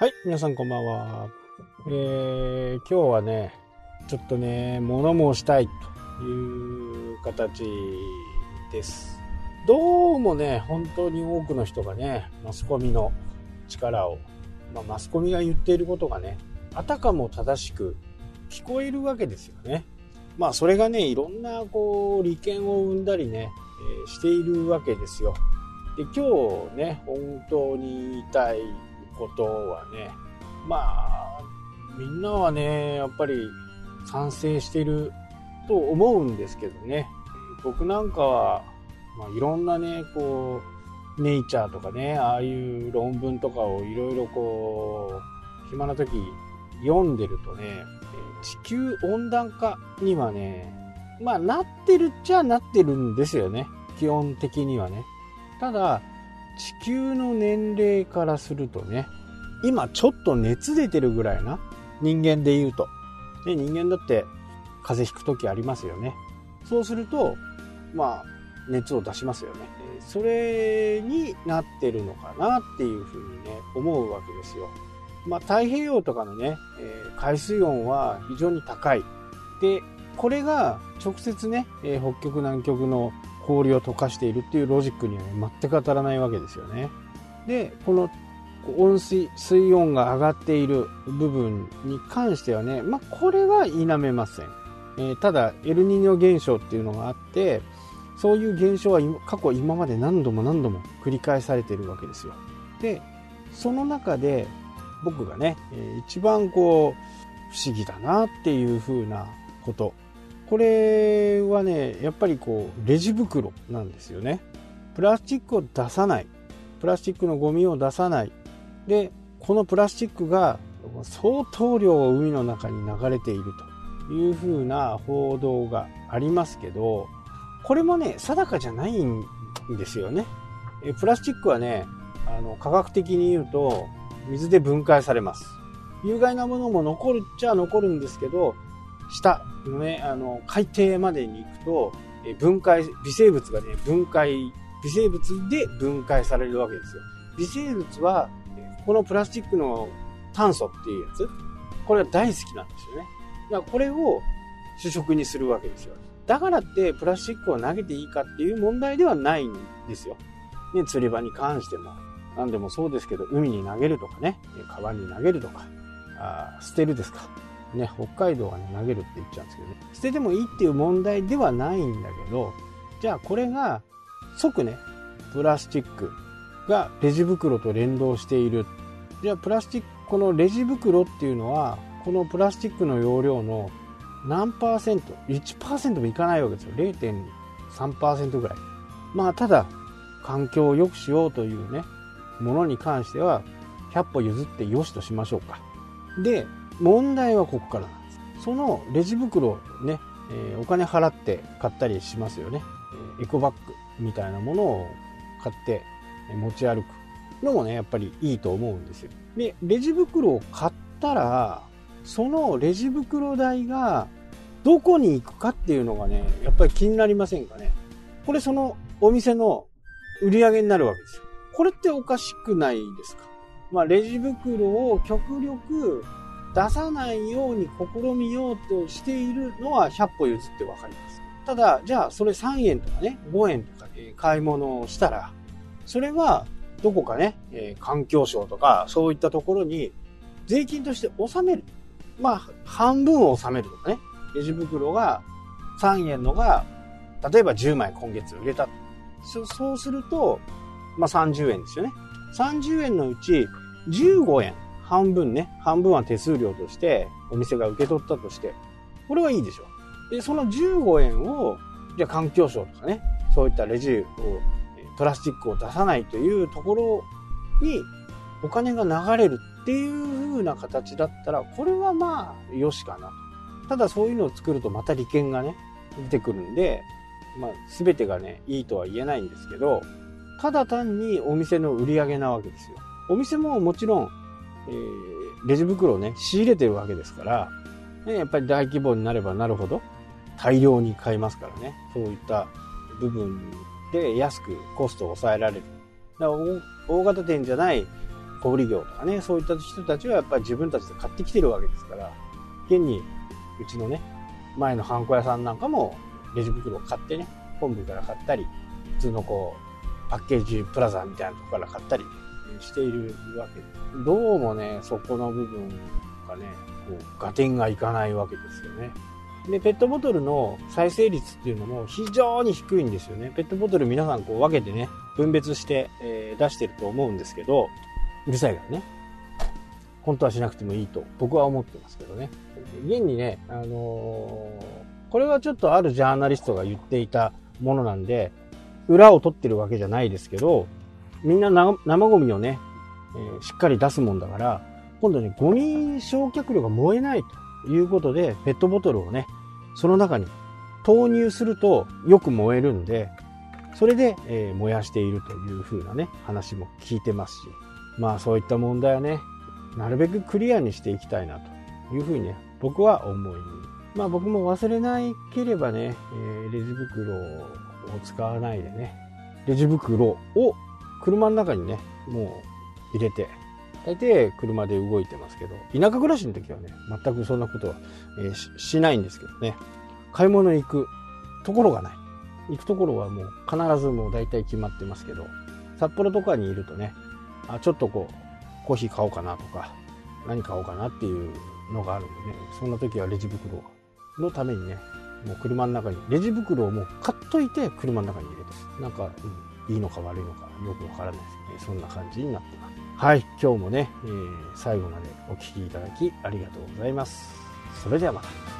はい、皆さんこんばんは。えー、今日はね、ちょっとね、物申したいという形です。どうもね、本当に多くの人がね、マスコミの力を、まあ、マスコミが言っていることがね、あたかも正しく聞こえるわけですよね。まあ、それがね、いろんな、こう、利権を生んだりね、えーしているわけですよ。で、今日ね、本当に言いたいことはね、まあ、みんなはね、やっぱり賛成してると思うんですけどね、僕なんかは、まあ、いろんなね、こう、ネイチャーとかね、ああいう論文とかをいろいろこう、暇な時読んでるとね、地球温暖化にはね、まあなってるっちゃなってるんですよね。基本的にはね。ただ、地球の年齢からするとね、今ちょっと熱出てるぐらいな人間で言うと。ね、人間だって風邪ひく時ありますよね。そうすると、まあ、熱を出しますよね。えそれになってるのかなっていうふうにね、思うわけですよ。まあ、太平洋とかのね、え海水温は非常に高い。で、これが直接ね、え北極南極の氷を溶かしているっていうロジックには、ね、全く当たらないわけですよね。で、この温水、水温が上がっている部分に関してはね、まあ、これは否めません。えーただ、エルニーニョ現象っていうのがあって、そういう現象は過去今まで何度も何度も繰り返されているわけですよ。で、その中で僕がね、一番こう、不思議だなっていう風なこと。これはね、やっぱりこう、レジ袋なんですよね。プラスチックを出さない。プラスチックのゴミを出さない。で、このプラスチックが相当量海の中に流れているという風な報道がありますけど、これもね、定かじゃないんですよね。えプラスチックはね、あの、科学的に言うと、水で分解されます。有害なものも残るっちゃ残るんですけど、下のね、あの、海底までに行くと、え分解、微生物がね、分解、微生物で分解されるわけですよ。微生物は、このプラスチックの炭素っていうやつ、これは大好きなんですよね。だからこれを主食にするわけですよ。だからってプラスチックを投げていいかっていう問題ではないんですよ。ね、釣り場に関しても。何でもそうですけど、海に投げるとかね、川に投げるとか、あ捨てるですか。ね、北海道はね、投げるって言っちゃうんですけどね。捨ててもいいっていう問題ではないんだけど、じゃあこれが即ね、プラスチックがレジ袋と連動している。じゃあプラスチック、このレジ袋っていうのは、このプラスチックの容量の何パーセント ?1% もいかないわけですよ。0.3%ぐらい。まあただ、環境を良くしようというね、ものに関しては、100歩譲って良しとしましょうか。で、問題はここからなんです。そのレジ袋ね、えお金払って買ったりしますよね。エコバッグみたいなものを買って持ち歩くのもね、やっぱりいいと思うんですよ。で、レジ袋を買ったら、そのレジ袋代がどこに行くかっていうのがね、やっぱり気になりませんかね。これそのお店の売り上げになるわけですよ。これっておかしくないですか？まあ、レジ袋を極力出さないように試みようとしているのは100歩譲ってわかります。ただ、じゃあそれ3円とかね、5円とかで買い物をしたら、それはどこかね、えー環境省とかそういったところに税金として納める。まあ、半分を納めるとかね。レジ袋が3円のが、例えば10枚今月売れた。そそうすると、まあ30円ですよね。30円のうち15円、半分ね、半分は手数料としてお店が受け取ったとして、これはいいでしょう。で、その15円を、じゃあ環境省とかね、そういったレジを、プラスチックを出さないというところにお金が流れるっていう風な形だったら、これはまあ、よしかなと。ただそういうのを作るとまた利権がね、出てくるんで、まあ、すべてがね、いいとは言えないんですけど、ただ単にお店の売り上げなわけですよ。お店ももちろん、えーレジ袋をね、仕入れてるわけですから、ね、やっぱり大規模になればなるほど、大量に買いますからね。そういった部分で安くコストを抑えられる。だから大型店じゃない小売業とかね、そういった人たちはやっぱり自分たちで買ってきてるわけですから、現にうちのね、前のハンコ屋さんなんかもレジ袋を買ってね、本部から買ったり、普通のこう、パッケージプラザみたいなとこから買ったりしているわけで、どうもね、そこの部分がね、こう、合点がいかないわけですよね。で、ペットボトルの再生率っていうのも非常に低いんですよね。ペットボトル皆さんこう分けてね、分別して、えー、出してると思うんですけど、うるさいからね。本当はしなくてもいいと僕は思ってますけどね。現にね、あのー、これはちょっとあるジャーナリストが言っていたものなんで、裏を取ってるわけじゃないですけど、みんな生ゴミをね、えー、しっかり出すもんだから、今度ね、ゴミ焼却量が燃えないということで、ペットボトルをね、その中に投入するとよく燃えるんで、それで、えー、燃やしているという風なね、話も聞いてますし、まあそういった問題はね、なるべくクリアにしていきたいなというふうにね、僕は思い、まあ僕も忘れないければね、えー、レジ袋を使わないでね、レジ袋を車の中にね、もう入れて、大抵車で動いてますけど、田舎暮らしの時はね、全くそんなことは、えー、しないんですけどね。買い物行くところがない。行くところはもう必ずもう大体決まってますけど、札幌とかにいるとね、あ、ちょっとこう、コーヒー買おうかなとか、何買おうかなっていうのがあるんでね、そんな時はレジ袋のためにね、もう車の中に、レジ袋をもう買っといて車の中に入れて、なんか、うん、いいのか悪いのかよくわからないですね、そんな感じになってます。はい、今日もね、えー、最後までお聴きいただきありがとうございます。それではまた。